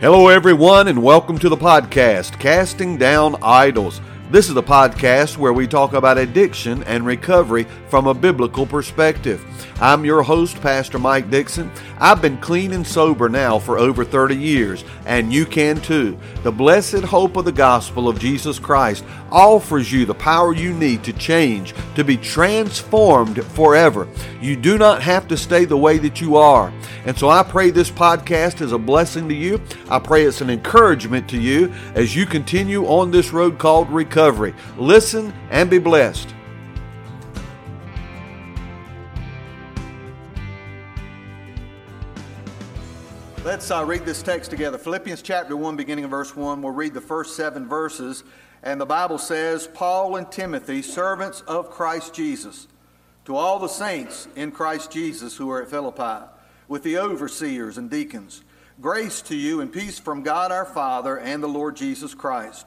Hello, everyone, and welcome to the podcast, Casting Down Idols. This is a podcast where we talk about addiction and recovery from a biblical perspective. I'm your host, Pastor Mike Dixon. I've been clean and sober now for over 30 years, and you can too. The blessed hope of the gospel of Jesus Christ offers you the power you need to change, to be transformed forever. You do not have to stay the way that you are. And so I pray this podcast is a blessing to you. I pray it's an encouragement to you as you continue on this road called recovery. Listen and be blessed. Let's uh, read this text together. Philippians chapter 1, beginning of verse 1. We'll read the first seven verses. And the Bible says, Paul and Timothy, servants of Christ Jesus, to all the saints in Christ Jesus who are at Philippi, with the overseers and deacons, grace to you and peace from God our Father and the Lord Jesus Christ.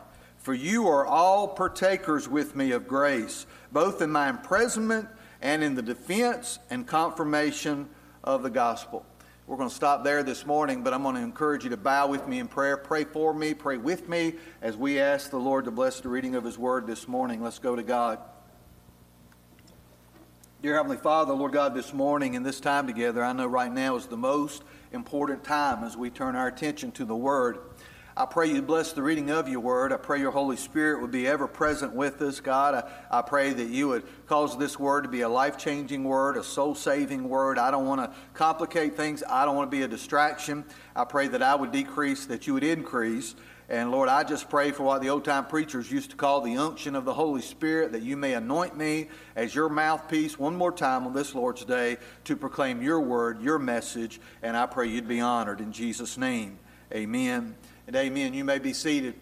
For you are all partakers with me of grace, both in my imprisonment and in the defense and confirmation of the gospel. We're going to stop there this morning, but I'm going to encourage you to bow with me in prayer. Pray for me, pray with me as we ask the Lord to bless the reading of His Word this morning. Let's go to God. Dear Heavenly Father, Lord God, this morning and this time together, I know right now is the most important time as we turn our attention to the Word. I pray you bless the reading of your word. I pray your Holy Spirit would be ever present with us, God. I, I pray that you would cause this word to be a life changing word, a soul saving word. I don't want to complicate things, I don't want to be a distraction. I pray that I would decrease, that you would increase. And Lord, I just pray for what the old time preachers used to call the unction of the Holy Spirit, that you may anoint me as your mouthpiece one more time on this Lord's Day to proclaim your word, your message, and I pray you'd be honored in Jesus' name. Amen and amen. You may be seated.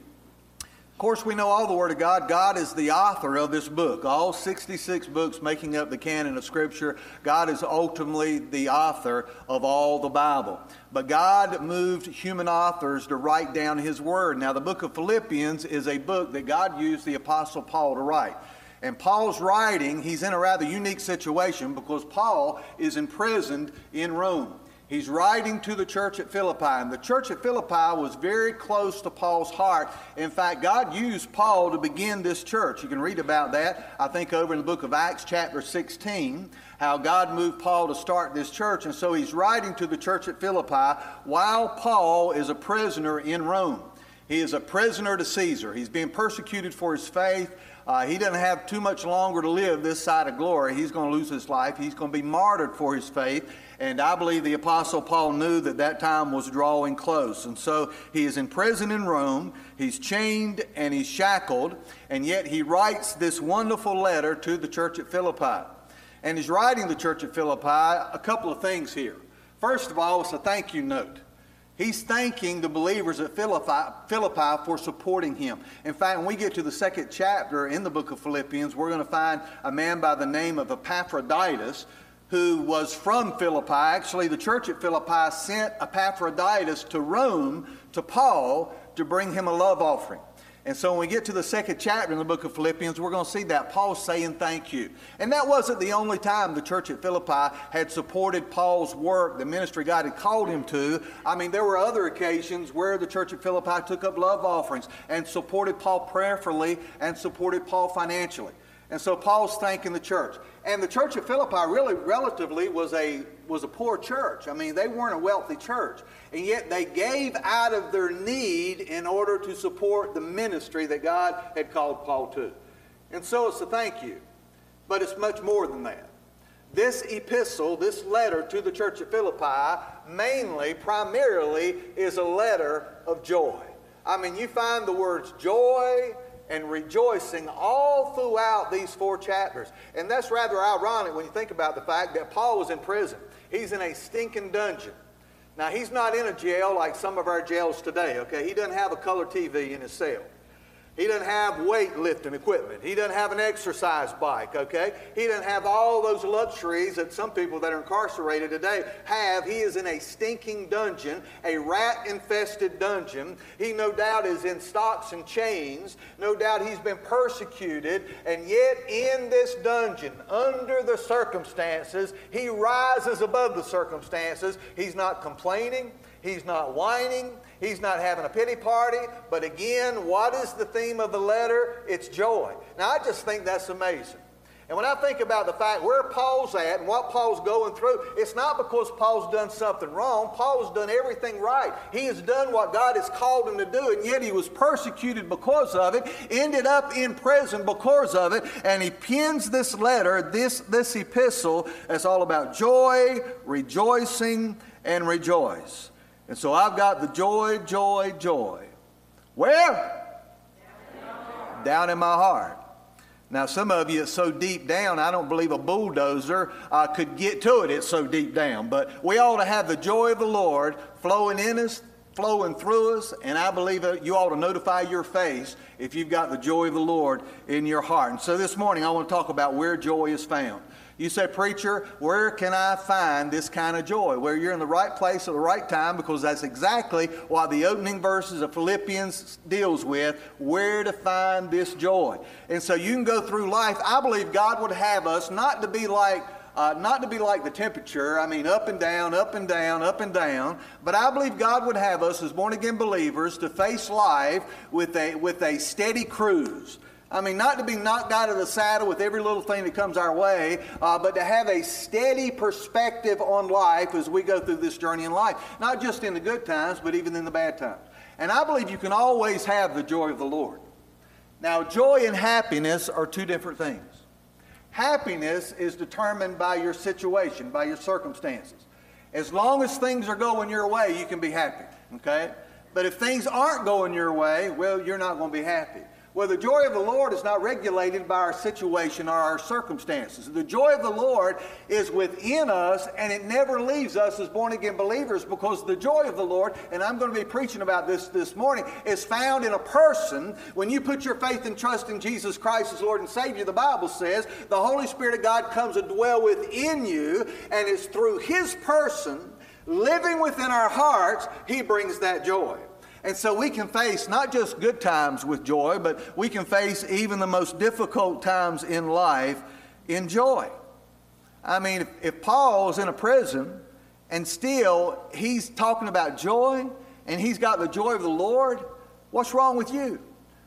Of course, we know all the Word of God. God is the author of this book. All 66 books making up the canon of Scripture, God is ultimately the author of all the Bible. But God moved human authors to write down His Word. Now, the book of Philippians is a book that God used the Apostle Paul to write. And Paul's writing, he's in a rather unique situation because Paul is imprisoned in Rome. He's writing to the church at Philippi, and the church at Philippi was very close to Paul's heart. In fact, God used Paul to begin this church. You can read about that, I think, over in the book of Acts, chapter 16, how God moved Paul to start this church. And so he's writing to the church at Philippi while Paul is a prisoner in Rome. He is a prisoner to Caesar. He's being persecuted for his faith. Uh, he doesn't have too much longer to live this side of glory. He's going to lose his life. He's going to be martyred for his faith. And I believe the Apostle Paul knew that that time was drawing close. And so he is in prison in Rome. He's chained and he's shackled. And yet he writes this wonderful letter to the church at Philippi. And he's writing the church at Philippi a couple of things here. First of all, it's a thank you note. He's thanking the believers at Philippi, Philippi, for supporting him. In fact, when we get to the second chapter in the book of Philippians, we're going to find a man by the name of Epaphroditus who was from Philippi. Actually, the church at Philippi sent Epaphroditus to Rome to Paul to bring him a love offering. And so when we get to the second chapter in the book of Philippians, we're going to see that Paul's saying thank you. And that wasn't the only time the church at Philippi had supported Paul's work, the ministry God had called him to. I mean, there were other occasions where the church at Philippi took up love offerings and supported Paul prayerfully and supported Paul financially. And so Paul's thanking the church. And the church of Philippi really relatively was a was a poor church. I mean, they weren't a wealthy church. And yet they gave out of their need in order to support the ministry that God had called Paul to. And so it's a thank you. But it's much more than that. This epistle, this letter to the church of Philippi, mainly, primarily, is a letter of joy. I mean, you find the words joy, and rejoicing all throughout these four chapters. And that's rather ironic when you think about the fact that Paul was in prison. He's in a stinking dungeon. Now, he's not in a jail like some of our jails today, okay? He doesn't have a color TV in his cell. He doesn't have weightlifting equipment. He doesn't have an exercise bike, okay? He doesn't have all those luxuries that some people that are incarcerated today have. He is in a stinking dungeon, a rat infested dungeon. He no doubt is in stocks and chains. No doubt he's been persecuted. And yet, in this dungeon, under the circumstances, he rises above the circumstances. He's not complaining. He's not whining. He's not having a pity party. But again, what is the theme of the letter? It's joy. Now, I just think that's amazing. And when I think about the fact where Paul's at and what Paul's going through, it's not because Paul's done something wrong. Paul's done everything right. He has done what God has called him to do, and yet he was persecuted because of it, ended up in prison because of it, and he pins this letter, this, this epistle, that's all about joy, rejoicing, and rejoice. And so I've got the joy, joy, joy. Where? Down in my heart. Now, some of you, it's so deep down, I don't believe a bulldozer uh, could get to it. It's so deep down. But we ought to have the joy of the Lord flowing in us, flowing through us, and I believe you ought to notify your face if you've got the joy of the Lord in your heart. And so this morning, I want to talk about where joy is found. You say, Preacher, where can I find this kind of joy? Where you're in the right place at the right time, because that's exactly what the opening verses of Philippians deals with where to find this joy. And so you can go through life. I believe God would have us not to be like uh, not to be like the temperature, I mean, up and down, up and down, up and down. But I believe God would have us as born again believers to face life with a, with a steady cruise. I mean, not to be knocked out of the saddle with every little thing that comes our way, uh, but to have a steady perspective on life as we go through this journey in life. Not just in the good times, but even in the bad times. And I believe you can always have the joy of the Lord. Now, joy and happiness are two different things. Happiness is determined by your situation, by your circumstances. As long as things are going your way, you can be happy, okay? But if things aren't going your way, well, you're not going to be happy. Well, the joy of the Lord is not regulated by our situation or our circumstances. The joy of the Lord is within us, and it never leaves us as born again believers because the joy of the Lord, and I'm going to be preaching about this this morning, is found in a person. When you put your faith and trust in Jesus Christ as Lord and Savior, the Bible says the Holy Spirit of God comes to dwell within you, and it's through His person living within our hearts, He brings that joy. And so we can face not just good times with joy, but we can face even the most difficult times in life in joy. I mean, if, if Paul's in a prison and still he's talking about joy and he's got the joy of the Lord, what's wrong with you?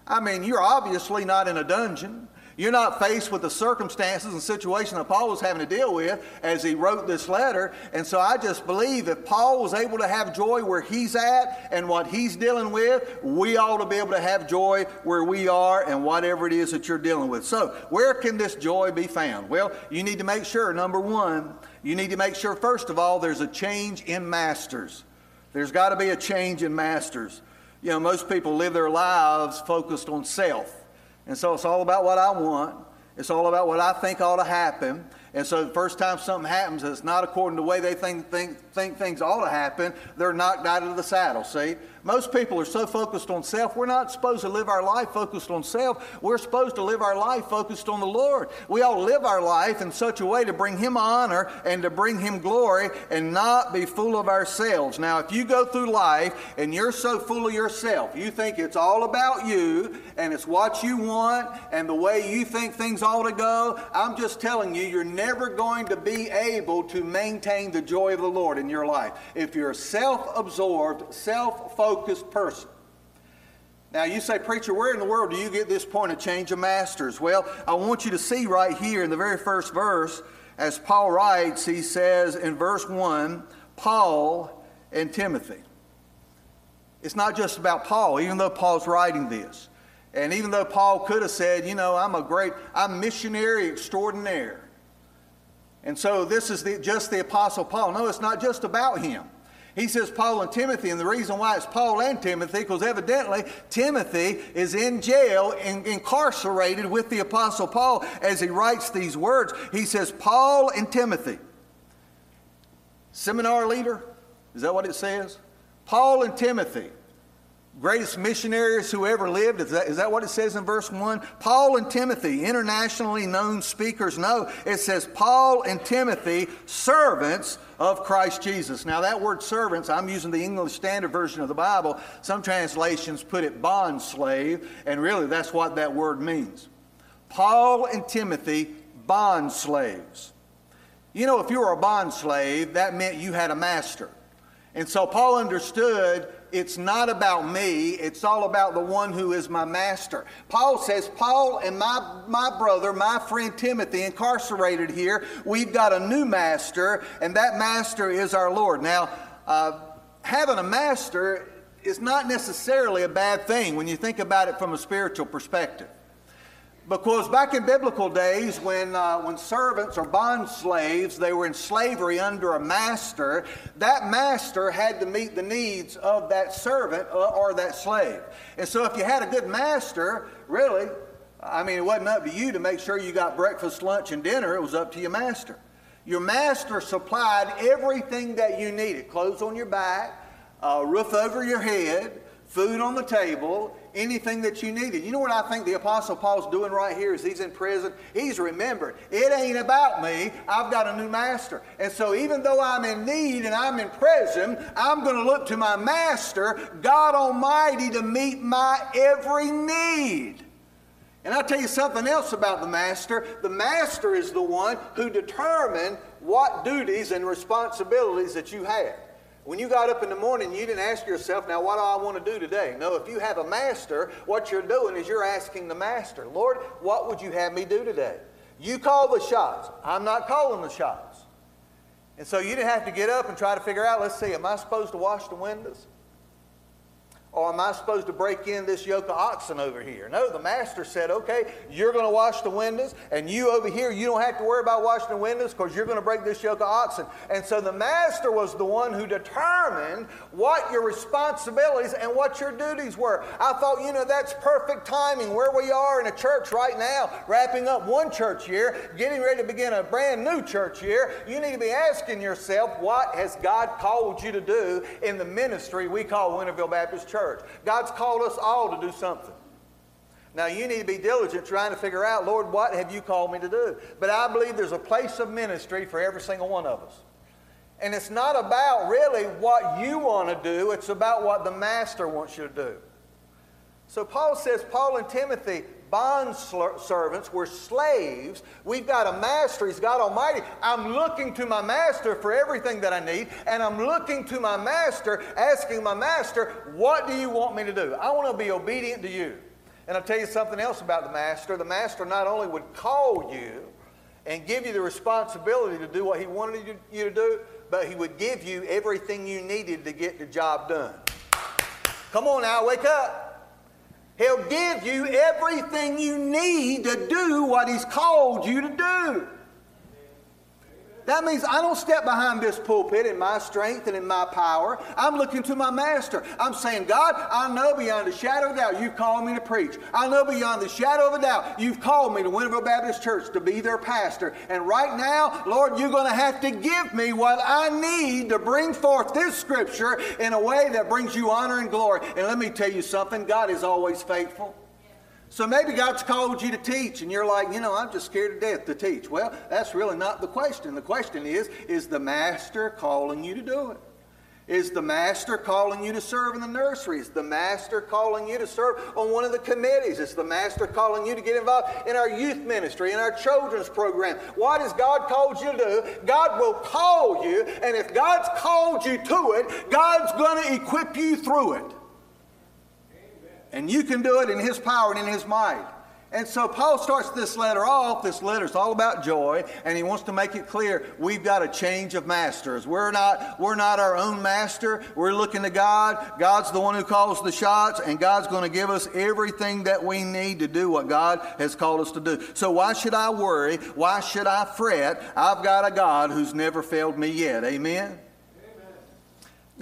I mean, you're obviously not in a dungeon. You're not faced with the circumstances and situation that Paul was having to deal with as he wrote this letter. And so I just believe if Paul was able to have joy where he's at and what he's dealing with, we ought to be able to have joy where we are and whatever it is that you're dealing with. So, where can this joy be found? Well, you need to make sure, number one, you need to make sure, first of all, there's a change in masters. There's got to be a change in masters. You know, most people live their lives focused on self. And so it's all about what I want. It's all about what I think ought to happen. And so the first time something happens that's not according to the way they think, think, think things ought to happen, they're knocked out of the saddle, see? Most people are so focused on self. We're not supposed to live our life focused on self. We're supposed to live our life focused on the Lord. We all live our life in such a way to bring Him honor and to bring Him glory and not be full of ourselves. Now, if you go through life and you're so full of yourself, you think it's all about you and it's what you want and the way you think things ought to go, I'm just telling you, you're never going to be able to maintain the joy of the Lord in your life. If you're self absorbed, self focused, focused person. Now, you say, Preacher, where in the world do you get this point of change of masters? Well, I want you to see right here in the very first verse, as Paul writes, he says in verse 1 Paul and Timothy. It's not just about Paul, even though Paul's writing this. And even though Paul could have said, you know, I'm a great, I'm missionary extraordinaire. And so this is the, just the Apostle Paul. No, it's not just about him. He says Paul and Timothy, and the reason why it's Paul and Timothy, because evidently Timothy is in jail, in, incarcerated with the Apostle Paul as he writes these words. He says, Paul and Timothy. Seminar leader? Is that what it says? Paul and Timothy, greatest missionaries who ever lived. Is that, is that what it says in verse 1? Paul and Timothy, internationally known speakers, no. It says Paul and Timothy, servants of Christ Jesus. Now, that word servants, I'm using the English Standard Version of the Bible. Some translations put it bond slave, and really that's what that word means. Paul and Timothy, bond slaves. You know, if you were a bond slave, that meant you had a master. And so Paul understood it's not about me, it's all about the one who is my master. Paul says, Paul and my, my brother, my friend Timothy, incarcerated here, we've got a new master, and that master is our Lord. Now, uh, having a master is not necessarily a bad thing when you think about it from a spiritual perspective. Because back in biblical days, when, uh, when servants or bond slaves, they were in slavery under a master, that master had to meet the needs of that servant uh, or that slave. And so if you had a good master, really, I mean, it wasn't up to you to make sure you got breakfast, lunch, and dinner. It was up to your master. Your master supplied everything that you needed clothes on your back, a roof over your head, food on the table, anything that you needed. You know what I think the Apostle Paul's doing right here is he's in prison. He's remembered, it ain't about me. I've got a new master. And so even though I'm in need and I'm in prison, I'm going to look to my master, God Almighty, to meet my every need. And I'll tell you something else about the master. The master is the one who determined what duties and responsibilities that you have. When you got up in the morning, you didn't ask yourself, now what do I want to do today? No, if you have a master, what you're doing is you're asking the master, Lord, what would you have me do today? You call the shots. I'm not calling the shots. And so you didn't have to get up and try to figure out, let's see, am I supposed to wash the windows? Or am I supposed to break in this yoke of oxen over here? No, the master said, okay, you're going to wash the windows, and you over here, you don't have to worry about washing the windows because you're going to break this yoke of oxen. And so the master was the one who determined what your responsibilities and what your duties were. I thought, you know, that's perfect timing where we are in a church right now, wrapping up one church year, getting ready to begin a brand new church year. You need to be asking yourself, what has God called you to do in the ministry we call Winterville Baptist Church? Church. God's called us all to do something. Now, you need to be diligent trying to figure out, Lord, what have you called me to do? But I believe there's a place of ministry for every single one of us. And it's not about really what you want to do, it's about what the Master wants you to do. So Paul says, Paul and Timothy, bond servants, we're slaves. We've got a master, He's God Almighty. I'm looking to my master for everything that I need, and I'm looking to my master, asking my master, What do you want me to do? I want to be obedient to you. And I'll tell you something else about the master. The master not only would call you and give you the responsibility to do what he wanted you to do, but he would give you everything you needed to get the job done. Come on now, wake up. He'll give you everything you need to do what He's called you to do. That means I don't step behind this pulpit in my strength and in my power. I'm looking to my master. I'm saying, God, I know beyond a shadow of doubt you've called me to preach. I know beyond the shadow of a doubt you've called me to Winterville Baptist Church to be their pastor. And right now, Lord, you're going to have to give me what I need to bring forth this scripture in a way that brings you honor and glory. And let me tell you something God is always faithful. So maybe God's called you to teach, and you're like, you know, I'm just scared to death to teach. Well, that's really not the question. The question is, is the master calling you to do it? Is the master calling you to serve in the nursery? Is the master calling you to serve on one of the committees? Is the master calling you to get involved in our youth ministry, in our children's program? What has God called you to do? God will call you, and if God's called you to it, God's going to equip you through it. And you can do it in His power and in His might. And so Paul starts this letter off. This letter is all about joy, and he wants to make it clear we've got a change of masters. We're not, we're not our own master. We're looking to God. God's the one who calls the shots, and God's going to give us everything that we need to do what God has called us to do. So why should I worry? Why should I fret? I've got a God who's never failed me yet. Amen?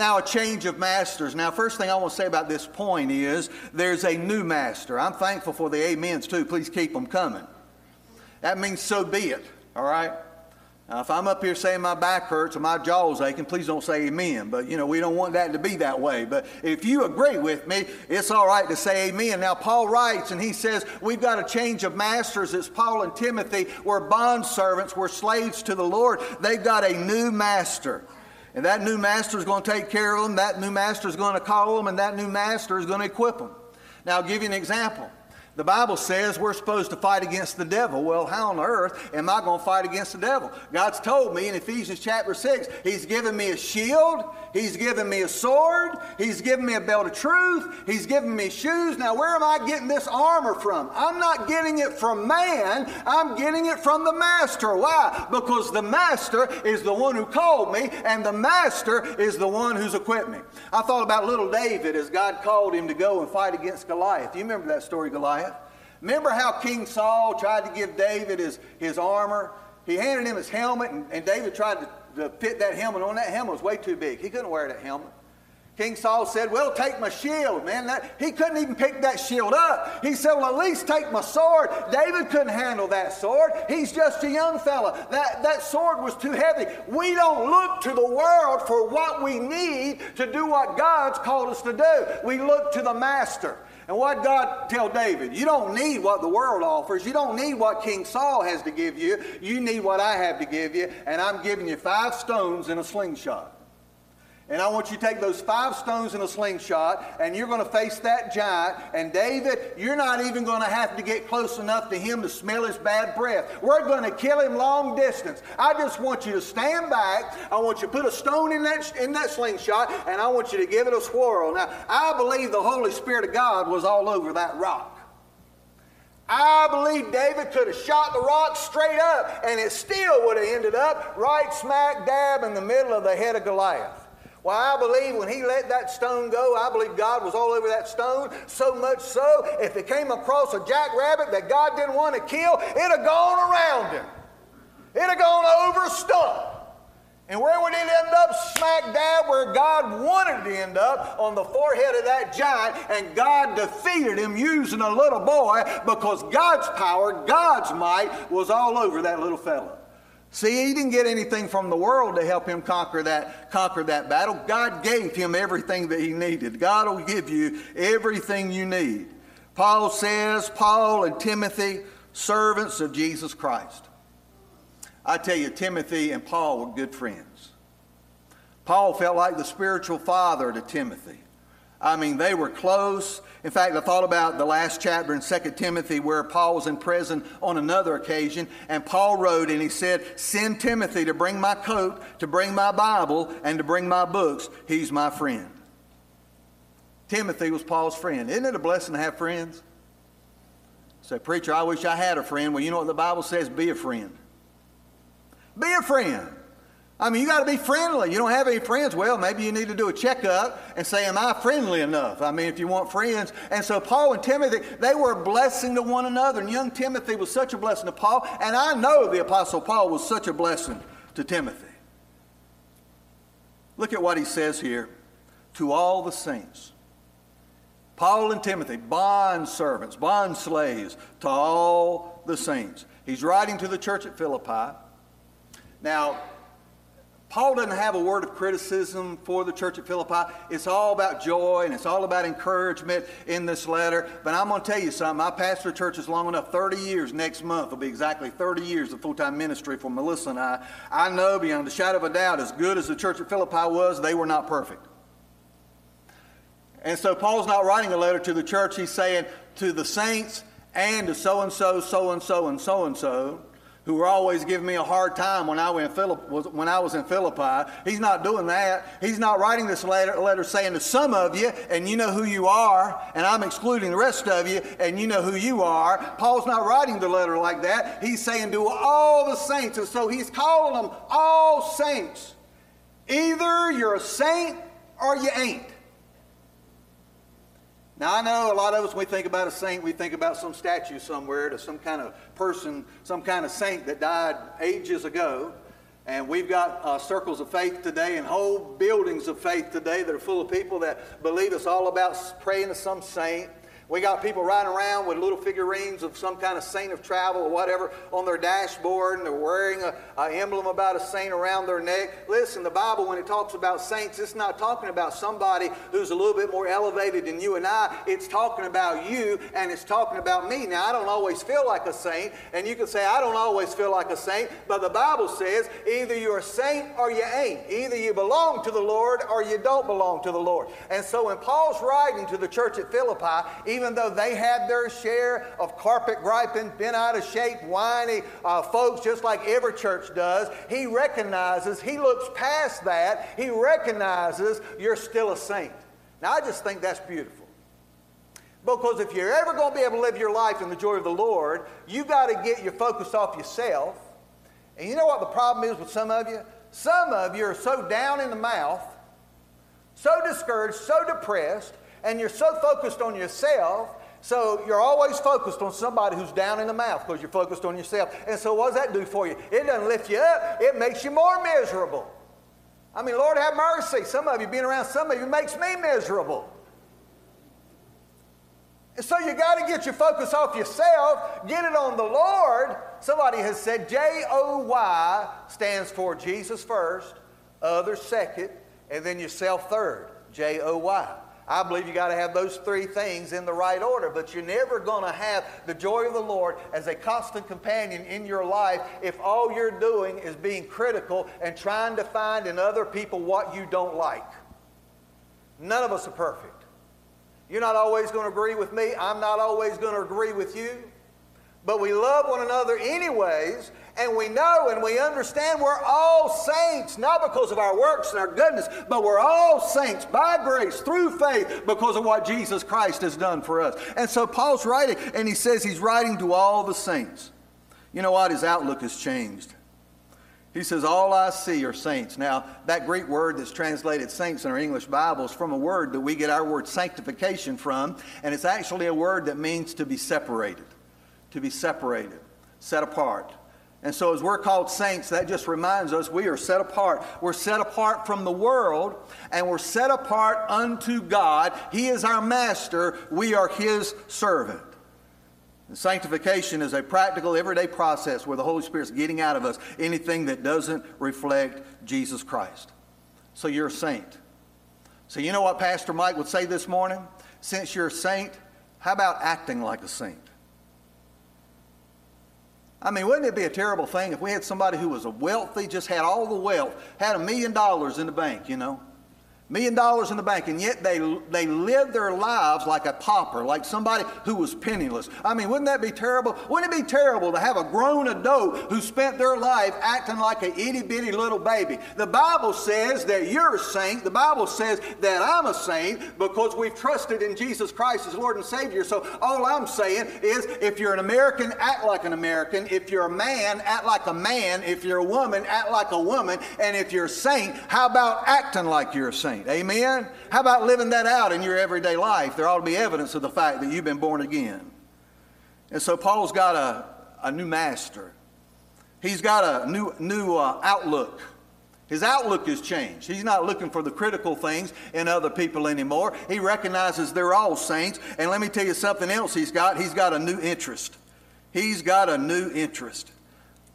Now, a change of masters. Now, first thing I want to say about this point is there's a new master. I'm thankful for the amens too. Please keep them coming. That means so be it, all right? Now, if I'm up here saying my back hurts or my jaw's aching, please don't say amen. But, you know, we don't want that to be that way. But if you agree with me, it's all right to say amen. Now, Paul writes and he says, We've got a change of masters. It's Paul and Timothy. We're bond servants, we're slaves to the Lord. They've got a new master. And that new master is going to take care of them. That new master is going to call them, and that new master is going to equip them. Now, I'll give you an example. The Bible says we're supposed to fight against the devil. Well, how on earth am I going to fight against the devil? God's told me in Ephesians chapter 6, He's given me a shield, He's given me a sword, He's given me a belt of truth, He's given me shoes. Now, where am I getting this armor from? I'm not getting it from man, I'm getting it from the Master. Why? Because the Master is the one who called me, and the Master is the one who's equipped me. I thought about little David as God called him to go and fight against Goliath. You remember that story, Goliath? Remember how King Saul tried to give David his, his armor? He handed him his helmet, and, and David tried to, to fit that helmet on. That helmet was way too big. He couldn't wear that helmet. King Saul said, Well, take my shield, man. That, he couldn't even pick that shield up. He said, Well, at least take my sword. David couldn't handle that sword. He's just a young fella. That, that sword was too heavy. We don't look to the world for what we need to do what God's called us to do. We look to the Master. And what God tell David? You don't need what the world offers. You don't need what King Saul has to give you. You need what I have to give you, and I'm giving you five stones in a slingshot. And I want you to take those five stones in a slingshot, and you're going to face that giant. And David, you're not even going to have to get close enough to him to smell his bad breath. We're going to kill him long distance. I just want you to stand back. I want you to put a stone in that, in that slingshot, and I want you to give it a swirl. Now, I believe the Holy Spirit of God was all over that rock. I believe David could have shot the rock straight up, and it still would have ended up right smack dab in the middle of the head of Goliath. Well, I believe when he let that stone go, I believe God was all over that stone. So much so, if it came across a jackrabbit that God didn't want to kill, it'd have gone around him. It'd have gone over a stump. And where would it end up? Smack dab where God wanted it to end up, on the forehead of that giant. And God defeated him using a little boy because God's power, God's might was all over that little fellow. See, he didn't get anything from the world to help him conquer that, conquer that battle. God gave him everything that he needed. God will give you everything you need. Paul says, Paul and Timothy, servants of Jesus Christ. I tell you, Timothy and Paul were good friends. Paul felt like the spiritual father to Timothy. I mean, they were close. In fact, I thought about the last chapter in 2 Timothy where Paul was in prison on another occasion, and Paul wrote and he said, Send Timothy to bring my coat, to bring my Bible, and to bring my books. He's my friend. Timothy was Paul's friend. Isn't it a blessing to have friends? Say, Preacher, I wish I had a friend. Well, you know what the Bible says? Be a friend. Be a friend. I mean, you got to be friendly. You don't have any friends. Well, maybe you need to do a checkup and say, Am I friendly enough? I mean, if you want friends. And so, Paul and Timothy, they were a blessing to one another. And young Timothy was such a blessing to Paul. And I know the Apostle Paul was such a blessing to Timothy. Look at what he says here to all the saints. Paul and Timothy, bond servants, bond slaves to all the saints. He's writing to the church at Philippi. Now, Paul doesn't have a word of criticism for the church at Philippi. It's all about joy and it's all about encouragement in this letter. But I'm going to tell you something. I pastored churches long enough, 30 years next month will be exactly 30 years of full time ministry for Melissa and I. I know beyond a shadow of a doubt, as good as the church at Philippi was, they were not perfect. And so Paul's not writing a letter to the church. He's saying to the saints and to so and so, so and so, and so and so who were always giving me a hard time when I, was, when I was in Philippi. He's not doing that. He's not writing this letter, letter saying to some of you, and you know who you are, and I'm excluding the rest of you, and you know who you are. Paul's not writing the letter like that. He's saying to all the saints, and so he's calling them all saints. Either you're a saint or you ain't. Now, I know a lot of us, when we think about a saint, we think about some statue somewhere to some kind of person, some kind of saint that died ages ago. And we've got uh, circles of faith today and whole buildings of faith today that are full of people that believe it's all about praying to some saint. We got people riding around with little figurines of some kind of saint of travel or whatever on their dashboard, and they're wearing an emblem about a saint around their neck. Listen, the Bible, when it talks about saints, it's not talking about somebody who's a little bit more elevated than you and I. It's talking about you, and it's talking about me. Now, I don't always feel like a saint, and you can say, I don't always feel like a saint, but the Bible says either you're a saint or you ain't. Either you belong to the Lord or you don't belong to the Lord. And so when Paul's writing to the church at Philippi, even though they had their share of carpet griping, bent out of shape, whiny uh, folks, just like every church does, he recognizes, he looks past that, he recognizes you're still a saint. Now, I just think that's beautiful. Because if you're ever going to be able to live your life in the joy of the Lord, you got to get your focus off yourself. And you know what the problem is with some of you? Some of you are so down in the mouth, so discouraged, so depressed, and you're so focused on yourself so you're always focused on somebody who's down in the mouth because you're focused on yourself. And so what does that do for you? It doesn't lift you up, it makes you more miserable. I mean, Lord have mercy. Some of you being around some of you makes me miserable. And so you got to get your focus off yourself, get it on the Lord. Somebody has said J O Y stands for Jesus first, others second, and then yourself third. J O Y. I believe you got to have those three things in the right order, but you're never going to have the joy of the Lord as a constant companion in your life if all you're doing is being critical and trying to find in other people what you don't like. None of us are perfect. You're not always going to agree with me. I'm not always going to agree with you. But we love one another anyways, and we know and we understand we're all saints, not because of our works and our goodness, but we're all saints by grace through faith because of what Jesus Christ has done for us. And so Paul's writing, and he says he's writing to all the saints. You know what? His outlook has changed. He says, All I see are saints. Now, that Greek word that's translated saints in our English Bible is from a word that we get our word sanctification from, and it's actually a word that means to be separated. To be separated, set apart. And so, as we're called saints, that just reminds us we are set apart. We're set apart from the world, and we're set apart unto God. He is our master, we are His servant. And sanctification is a practical, everyday process where the Holy Spirit's getting out of us anything that doesn't reflect Jesus Christ. So, you're a saint. So, you know what Pastor Mike would say this morning? Since you're a saint, how about acting like a saint? I mean, wouldn't it be a terrible thing if we had somebody who was a wealthy, just had all the wealth, had a million dollars in the bank, you know? Million dollars in the bank, and yet they, they live their lives like a pauper, like somebody who was penniless. I mean, wouldn't that be terrible? Wouldn't it be terrible to have a grown adult who spent their life acting like a itty bitty little baby? The Bible says that you're a saint. The Bible says that I'm a saint because we've trusted in Jesus Christ as Lord and Savior. So all I'm saying is if you're an American, act like an American. If you're a man, act like a man. If you're a woman, act like a woman. And if you're a saint, how about acting like you're a saint? Amen? How about living that out in your everyday life? There ought to be evidence of the fact that you've been born again. And so Paul's got a, a new master. He's got a new, new uh, outlook. His outlook has changed. He's not looking for the critical things in other people anymore. He recognizes they're all saints. And let me tell you something else he's got. He's got a new interest. He's got a new interest.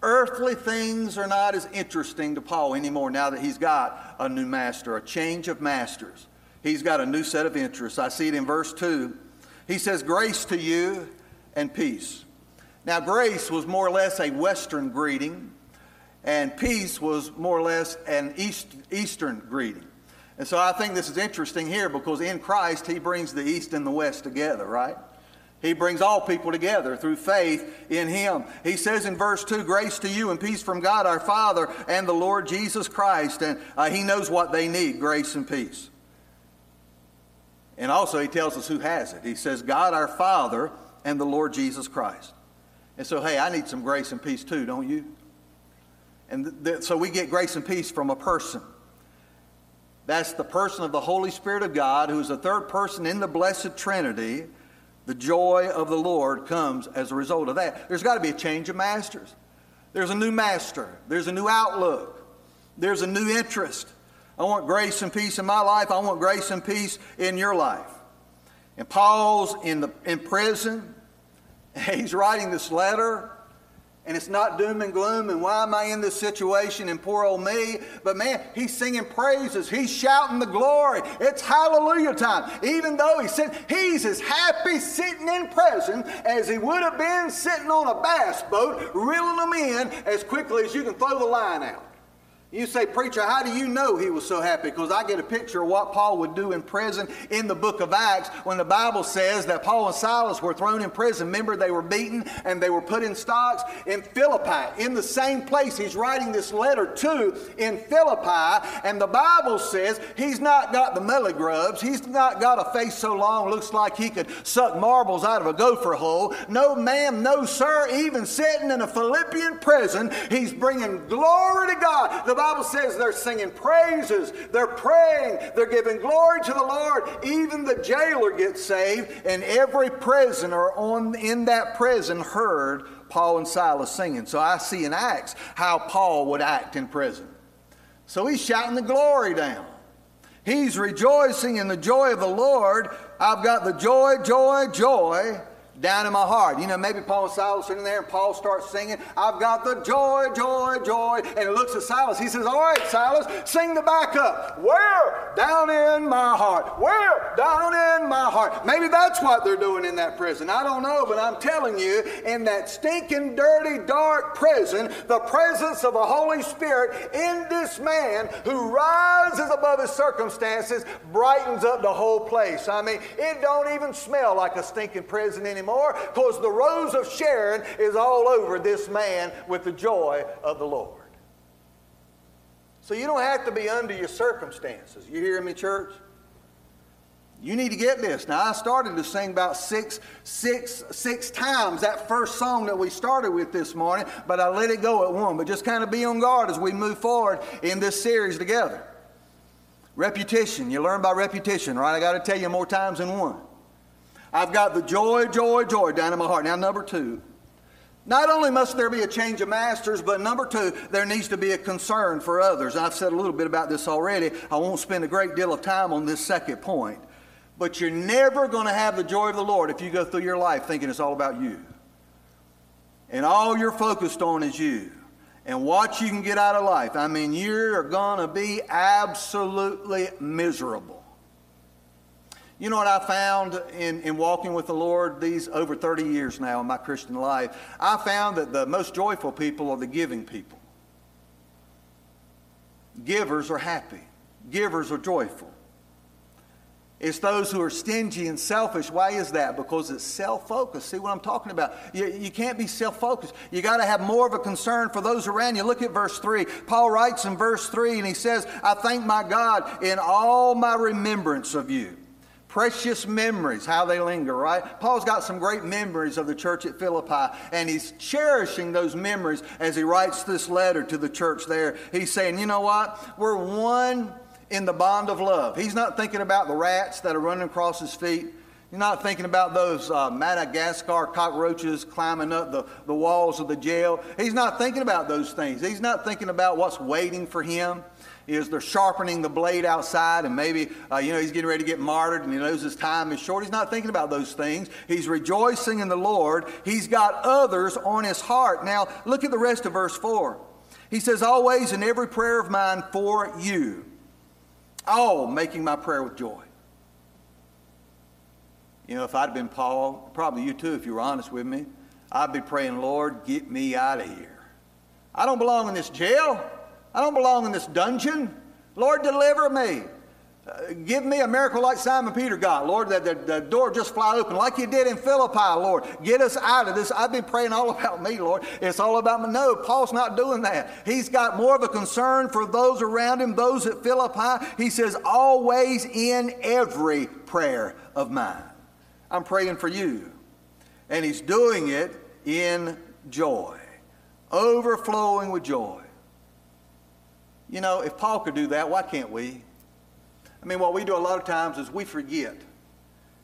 Earthly things are not as interesting to Paul anymore now that he's got a new master, a change of masters. He's got a new set of interests. I see it in verse 2. He says, Grace to you and peace. Now, grace was more or less a Western greeting, and peace was more or less an East, Eastern greeting. And so I think this is interesting here because in Christ, He brings the East and the West together, right? He brings all people together through faith in Him. He says in verse 2 Grace to you and peace from God our Father and the Lord Jesus Christ. And uh, He knows what they need grace and peace. And also, He tells us who has it. He says, God our Father and the Lord Jesus Christ. And so, hey, I need some grace and peace too, don't you? And th- th- so we get grace and peace from a person. That's the person of the Holy Spirit of God, who is the third person in the blessed Trinity the joy of the Lord comes as a result of that. There's got to be a change of masters. There's a new master, there's a new outlook, there's a new interest. I want grace and peace in my life, I want grace and peace in your life. And Paul's in, the, in prison. He's writing this letter and it's not doom and gloom and why am I in this situation and poor old me. But man, he's singing praises. He's shouting the glory. It's hallelujah time. Even though he's sitting, he's as happy sitting in prison as he would have been sitting on a bass boat, reeling them in as quickly as you can throw the line out. You say, Preacher, how do you know he was so happy? Because I get a picture of what Paul would do in prison in the book of Acts when the Bible says that Paul and Silas were thrown in prison. Remember, they were beaten and they were put in stocks in Philippi, in the same place he's writing this letter to in Philippi. And the Bible says he's not got the melly grubs, he's not got a face so long, looks like he could suck marbles out of a gopher hole. No, ma'am, no, sir, even sitting in a Philippian prison, he's bringing glory to God. The Bible says they're singing praises, they're praying, they're giving glory to the Lord. Even the jailer gets saved, and every prisoner on, in that prison heard Paul and Silas singing. So I see in Acts how Paul would act in prison. So he's shouting the glory down. He's rejoicing in the joy of the Lord. I've got the joy, joy, joy down in my heart. You know, maybe Paul and Silas sitting there and Paul starts singing, I've got the joy, joy, joy. And he looks at Silas. He says, All right, Silas, sing the backup. Where? Down in my heart. Where? Down in my heart. Maybe that's what they're doing in that prison. I don't know, but I'm telling you, in that stinking, dirty, dark prison, the presence of the Holy Spirit in this man who rises above his circumstances brightens up the whole place. I mean, it don't even smell like a stinking prison anymore anymore because the rose of Sharon is all over this man with the joy of the Lord. So you don't have to be under your circumstances. You hear me, church? You need to get this. Now I started to sing about six, six, six times that first song that we started with this morning, but I let it go at one. But just kind of be on guard as we move forward in this series together. Repetition. You learn by repetition, right? I got to tell you more times than one. I've got the joy, joy, joy down in my heart. Now, number two, not only must there be a change of masters, but number two, there needs to be a concern for others. I've said a little bit about this already. I won't spend a great deal of time on this second point. But you're never going to have the joy of the Lord if you go through your life thinking it's all about you. And all you're focused on is you and what you can get out of life. I mean, you're going to be absolutely miserable. You know what I found in, in walking with the Lord these over 30 years now in my Christian life? I found that the most joyful people are the giving people. Givers are happy, givers are joyful. It's those who are stingy and selfish. Why is that? Because it's self focused. See what I'm talking about? You, you can't be self focused. You got to have more of a concern for those around you. Look at verse 3. Paul writes in verse 3 and he says, I thank my God in all my remembrance of you precious memories, how they linger, right? Paul's got some great memories of the church at Philippi, and he's cherishing those memories as he writes this letter to the church there. He's saying, you know what? We're one in the bond of love. He's not thinking about the rats that are running across his feet. He's not thinking about those uh, Madagascar cockroaches climbing up the, the walls of the jail. He's not thinking about those things. He's not thinking about what's waiting for him is they're sharpening the blade outside and maybe uh, you know he's getting ready to get martyred and he knows his time is short. He's not thinking about those things. He's rejoicing in the lord. He's got others on his heart. Now look at the rest of verse 4 he says always in every prayer of mine for you all making my prayer with joy. You know if i'd been paul probably you too if you were honest with me i'd be praying lord get me out of here. I don't belong in this jail I don't belong in this dungeon. Lord, deliver me. Uh, give me a miracle like Simon Peter got. Lord, that the, the, door just fly open like you did in Philippi, Lord. Get us out of this. I've been praying all about me, Lord. It's all about me. No, Paul's not doing that. He's got more of a concern for those around him, those at Philippi. He says, always in every prayer of mine. I'm praying for you. And he's doing it in joy, overflowing with joy. You know, if Paul could do that, why can't we? I mean, what we do a lot of times is we forget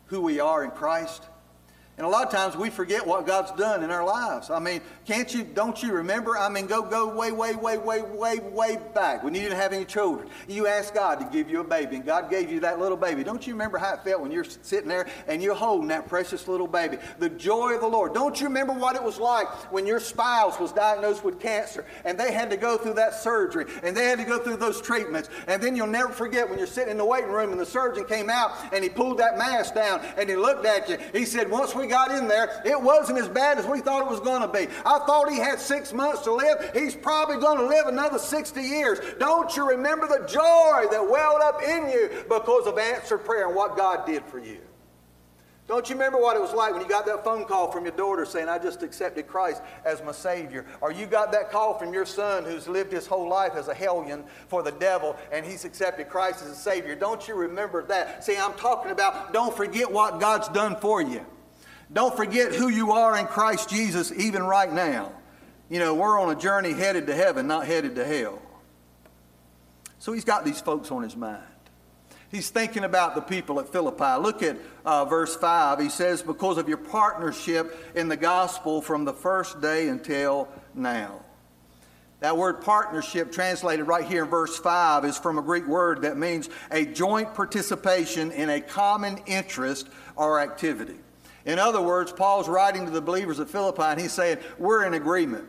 who we are in Christ. And a lot of times we forget what God's done in our lives. I mean, can't you, don't you remember? I mean, go, go way, way, way, way, way, way back when you didn't have any children. You asked God to give you a baby, and God gave you that little baby. Don't you remember how it felt when you're sitting there and you're holding that precious little baby? The joy of the Lord. Don't you remember what it was like when your spouse was diagnosed with cancer and they had to go through that surgery and they had to go through those treatments? And then you'll never forget when you're sitting in the waiting room and the surgeon came out and he pulled that mask down and he looked at you. He said, Once we got in there, it wasn't as bad as we thought it was going to be. I thought he had six months to live. He's probably going to live another 60 years. Don't you remember the joy that welled up in you because of answered prayer and what God did for you? Don't you remember what it was like when you got that phone call from your daughter saying, I just accepted Christ as my Savior? Or you got that call from your son who's lived his whole life as a hellion for the devil and he's accepted Christ as a Savior. Don't you remember that? See, I'm talking about don't forget what God's done for you. Don't forget who you are in Christ Jesus even right now. You know, we're on a journey headed to heaven, not headed to hell. So he's got these folks on his mind. He's thinking about the people at Philippi. Look at uh, verse 5. He says, Because of your partnership in the gospel from the first day until now. That word partnership, translated right here in verse 5, is from a Greek word that means a joint participation in a common interest or activity. In other words, Paul's writing to the believers at Philippi and he's saying, We're in agreement.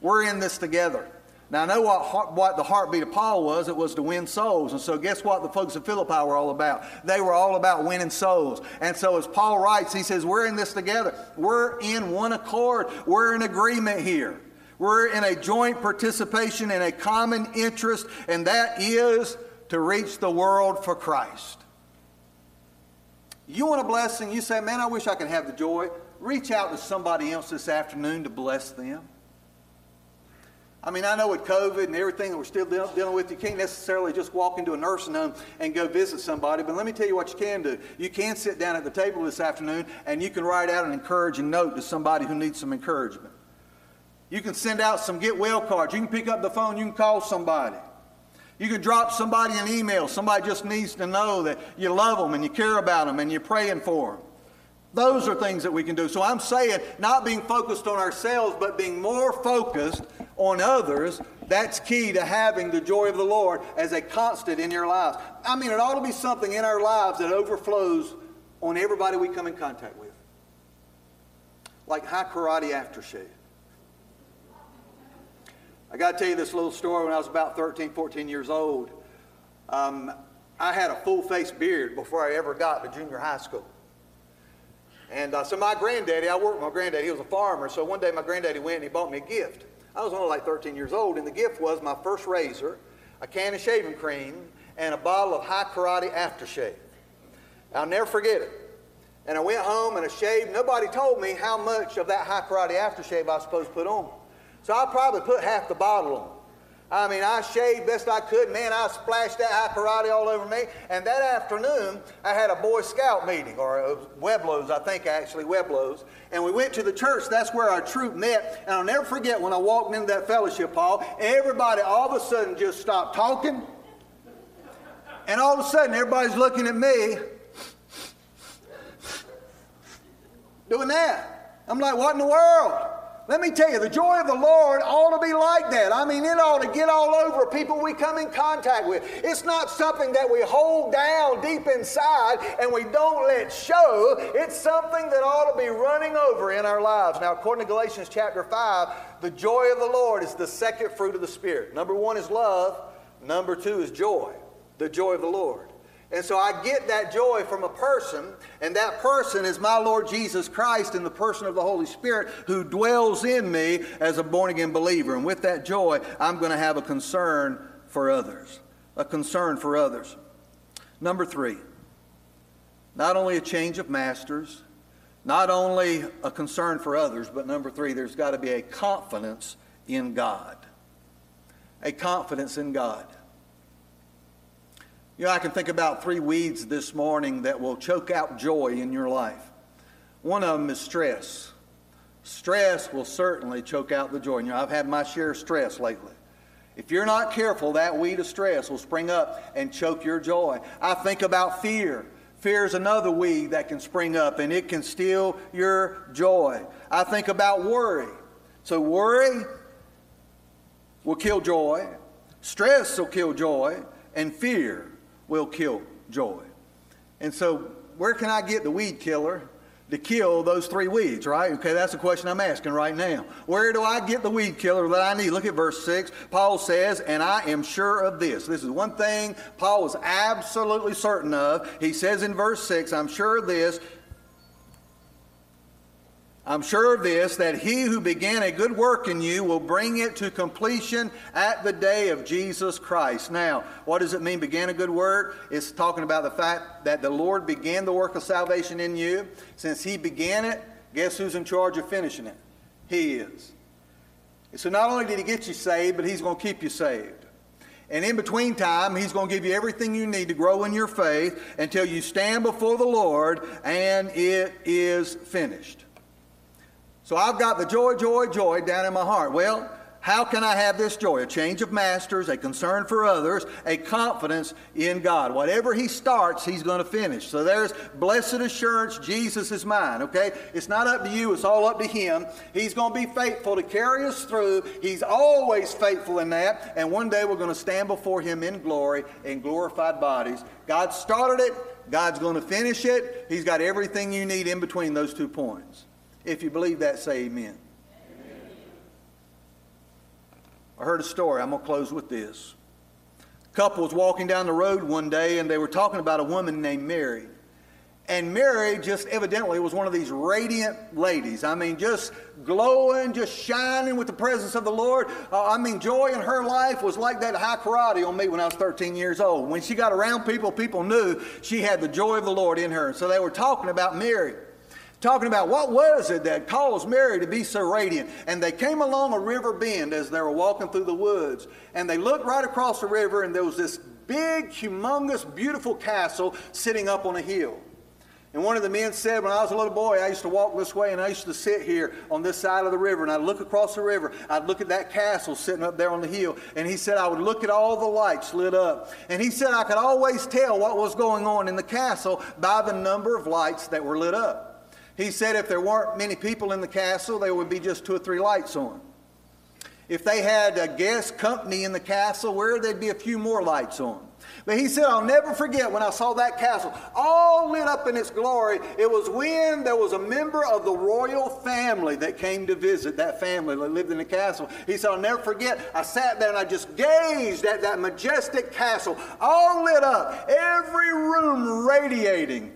We're in this together. Now, I know what, what the heartbeat of Paul was. It was to win souls. And so, guess what the folks at Philippi were all about? They were all about winning souls. And so, as Paul writes, he says, We're in this together. We're in one accord. We're in agreement here. We're in a joint participation in a common interest, and that is to reach the world for Christ. You want a blessing? You say, Man, I wish I could have the joy. Reach out to somebody else this afternoon to bless them. I mean, I know with COVID and everything that we're still dealing with, you can't necessarily just walk into a nursing home and go visit somebody. But let me tell you what you can do. You can sit down at the table this afternoon and you can write out an encouraging note to somebody who needs some encouragement. You can send out some get well cards. You can pick up the phone, you can call somebody. You can drop somebody an email. Somebody just needs to know that you love them and you care about them and you're praying for them. Those are things that we can do. So I'm saying not being focused on ourselves, but being more focused on others. That's key to having the joy of the Lord as a constant in your lives. I mean, it ought to be something in our lives that overflows on everybody we come in contact with. Like Hai Karate aftershave. I got to tell you this little story when I was about 13, 14 years old. Um, I had a full face beard before I ever got to junior high school. And uh, so my granddaddy, I worked with my granddaddy, he was a farmer. So one day my granddaddy went and he bought me a gift. I was only like 13 years old, and the gift was my first razor, a can of shaving cream, and a bottle of Hai Karate aftershave. I'll never forget it. And I went home and I shaved. Nobody told me how much of that Hai Karate aftershave I was supposed to put on. So I probably put half the bottle on. I mean, I shaved best I could. Man, I splashed that Hai Karate all over me. And that afternoon, I had a Boy Scout meeting, or Webelos, I think actually, Webelos. And we went to the church. That's where our troop met. And I'll never forget when I walked into that fellowship hall, everybody all of a sudden just stopped talking. And all of a sudden, everybody's looking at me doing that. I'm like, what in the world? Let me tell you, the joy of the Lord ought to be like that. I mean, it ought to get all over people we come in contact with. It's not something that we hold down deep inside and we don't let show. It's something that ought to be running over in our lives. Now, according to Galatians chapter 5, the joy of the Lord is the second fruit of the Spirit. Number one is love, number two is joy, the joy of the Lord. And so I get that joy from a person, and that person is my Lord Jesus Christ in the person of the Holy Spirit who dwells in me as a born again believer. And with that joy, I'm going to have a concern for others. A concern for others. Number three, not only a change of masters, not only a concern for others, but number three, there's got to be a confidence in God. A confidence in God. You know, I can think about three weeds this morning that will choke out joy in your life. One of them is stress. Stress will certainly choke out the joy. You know, I've had my share of stress lately. If you're not careful, that weed of stress will spring up and choke your joy. I think about fear. Fear is another weed that can spring up and it can steal your joy. I think about worry. So, worry will kill joy, stress will kill joy, and fear will kill joy. And so, where can I get the weed killer to kill those three weeds, right? Okay, that's the question I'm asking right now. Where do I get the weed killer that I need? Look at verse 6. Paul says, And I am sure of this. This is one thing Paul was absolutely certain of. He says in verse 6, I'm sure of this. I'm sure of this, that he who began a good work in you will bring it to completion at the day of Jesus Christ. Now, what does it mean, began a good work? It's talking about the fact that the Lord began the work of salvation in you. Since he began it, guess who's in charge of finishing it? He is. So not only did he get you saved, but he's going to keep you saved. And in between time, he's going to give you everything you need to grow in your faith until you stand before the Lord and it is finished. So I've got the joy, joy, joy down in my heart. Well, how can I have this joy? A change of masters, a concern for others, a confidence in God. Whatever He starts, He's going to finish. So there's blessed assurance, Jesus is mine, okay? It's not up to you, it's all up to Him. He's going to be faithful to carry us through. He's always faithful in that. And one day we're going to stand before Him in glory in glorified bodies. God started it, God's going to finish it. He's got everything you need in between those two points. If you believe that, say amen. amen. I heard a story. I'm going to close with this. A couple was walking down the road one day and they were talking about a woman named Mary. And Mary just evidently was one of these radiant ladies. I mean, just glowing, just shining with the presence of the Lord. Uh, I mean, joy in her life was like that Hai Karate on me when I was 13 years old. When she got around people, people knew she had the joy of the Lord in her. So they were talking about Mary talking about what was it that caused Mary to be so radiant. And they came along a river bend as they were walking through the woods. And they looked right across the river, and there was this big, humongous, beautiful castle sitting up on a hill. And one of the men said, When I was a little boy, I used to walk this way and I used to sit here on this side of the river and I'd look across the river. I'd look at that castle sitting up there on the hill. And he said, I would look at all the lights lit up. And he said, I could always tell what was going on in the castle by the number of lights that were lit up. He said if there weren't many people in the castle, there would be just two or three lights on. If they had a guest company in the castle, where there'd be a few more lights on. But he said, I'll never forget when I saw that castle all lit up in its glory. It was when there was a member of the royal family that came to visit that family that lived in the castle. He said, I'll never forget. I sat there and I just gazed at that majestic castle, all lit up, every room radiating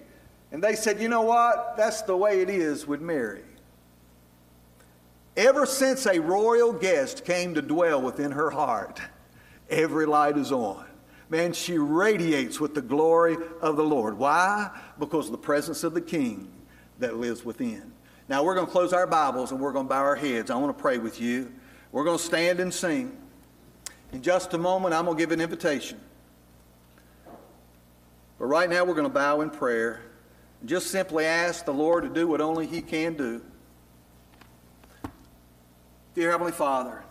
and they said, you know what? That's the way it is with Mary. Ever since a royal guest came to dwell within her heart, every light is on. Man, she radiates with the glory of the Lord. Why? Because of the presence of the King that lives within. Now, we're going to close our Bibles and we're going to bow our heads. I want to pray with you. We're going to stand and sing. In just a moment, I'm going to give an invitation. But right now, we're going to bow in prayer. Just simply ask the Lord to do what only He can do. Dear Heavenly Father,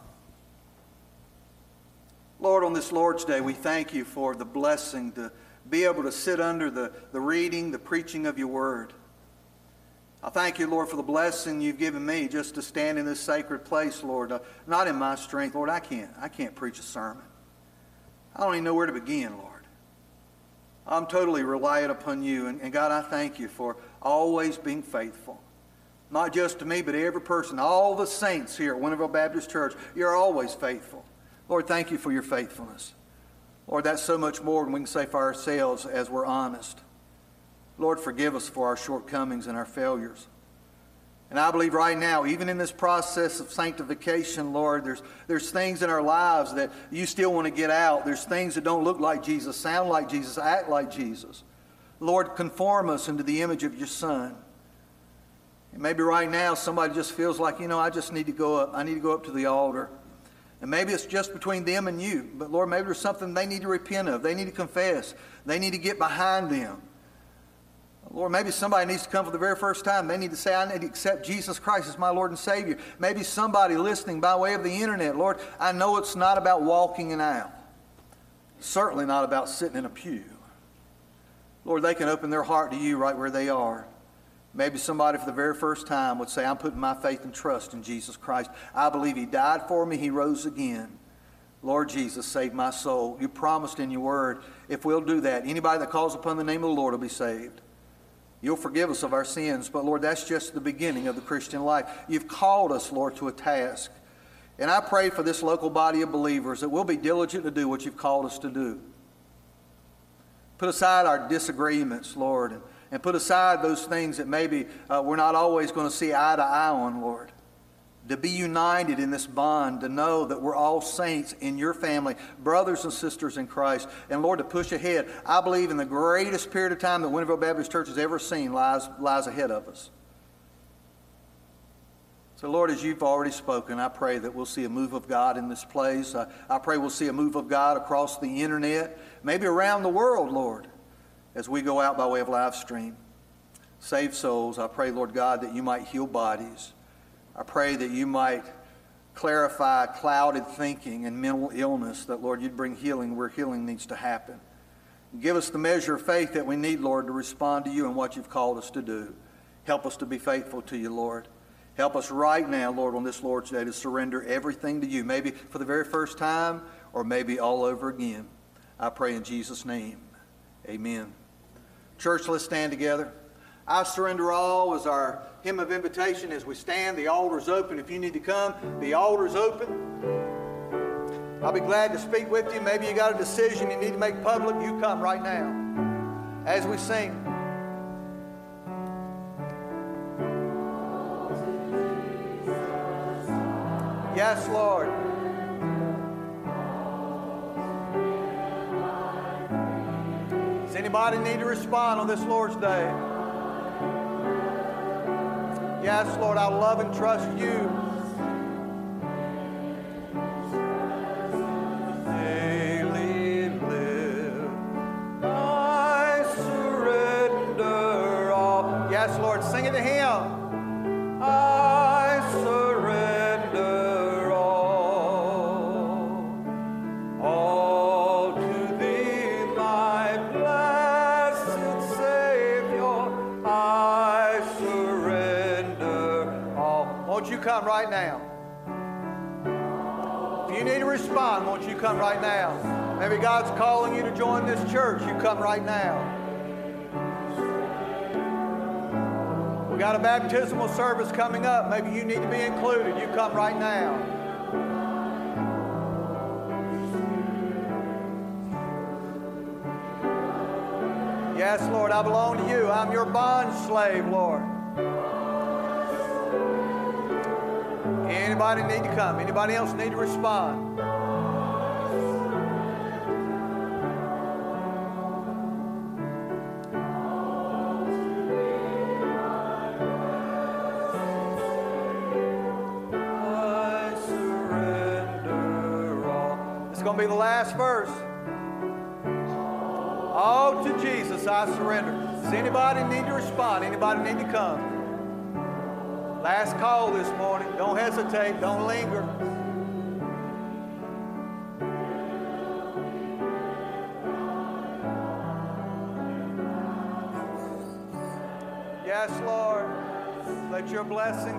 Lord, on this Lord's Day, we thank you for the blessing to be able to sit under the, the reading, the preaching of your word. I thank you, Lord, for the blessing you've given me just to stand in this sacred place, Lord. Uh, not in my strength, Lord. I can't. I can't preach a sermon. I don't even know where to begin, Lord. I'm totally reliant upon you. And, and, God, I thank you for always being faithful. Not just to me, but every person, all the saints here at Winterville Baptist Church, you're always faithful. Lord, thank you for your faithfulness. Lord, that's so much more than we can say for ourselves as we're honest. Lord, forgive us for our shortcomings and our failures. And I believe right now, even in this process of sanctification, Lord, there's, there's things in our lives that you still want to get out. There's things that don't look like Jesus, sound like Jesus, act like Jesus. Lord, conform us into the image of your Son. And maybe right now somebody just feels like, you know, I just need to go up. I need to go up to the altar. And maybe it's just between them and you. But Lord, maybe there's something they need to repent of. They need to confess. They need to get behind them. Lord, maybe somebody needs to come for the very first time. They need to say, I need to accept Jesus Christ as my Lord and Savior. Maybe somebody listening by way of the internet. Lord, I know it's not about walking an aisle, certainly not about sitting in a pew. Lord, they can open their heart to you right where they are. Maybe somebody for the very first time would say, I'm putting my faith and trust in Jesus Christ. I believe He died for me, He rose again. Lord Jesus, save my soul. You promised in your word, if we'll do that, anybody that calls upon the name of the Lord will be saved. You'll forgive us of our sins, but Lord, that's just the beginning of the Christian life. You've called us, Lord, to a task. And I pray for this local body of believers that we'll be diligent to do what you've called us to do. Put aside our disagreements, Lord, and, put aside those things that maybe uh, we're not always going to see eye to eye on, Lord to be united in this bond, to know that we're all saints in your family, brothers and sisters in Christ, and Lord, to push ahead. I believe in the greatest period of time that Winterville Baptist Church has ever seen lies, lies ahead of us. So, Lord, as you've already spoken, I pray that we'll see a move of God in this place. I, I pray we'll see a move of God across the internet, maybe around the world, Lord, as we go out by way of live stream. Save souls. I pray, Lord God, that you might heal bodies. I pray that you might clarify clouded thinking and mental illness, that, Lord, you'd bring healing where healing needs to happen. Give us the measure of faith that we need, Lord, to respond to you and what you've called us to do. Help us to be faithful to you, Lord. Help us right now, Lord, on this Lord's Day to surrender everything to you, maybe for the very first time or maybe all over again. I pray in Jesus' name. Amen. Church, let's stand together. I surrender all is our hymn of invitation as we stand. The altar's open. If you need to come, the altar's open. I'll be glad to speak with you. Maybe you got a decision you need to make public. You come right now as we sing. Yes, Lord. Does anybody need to respond on this Lord's Day? Yes, Lord, I love and trust you. Come right now. We got a baptismal service coming up. Maybe you need to be included. You come right now. Yes, Lord, I belong to you. I'm your bond slave, Lord. Anybody need to come? Anybody else need to respond? Be the last verse. All to Jesus I surrender. Does anybody need to respond? Anybody need to come? Last call this morning. Don't hesitate. Don't linger. Yes, Lord. Let your blessing.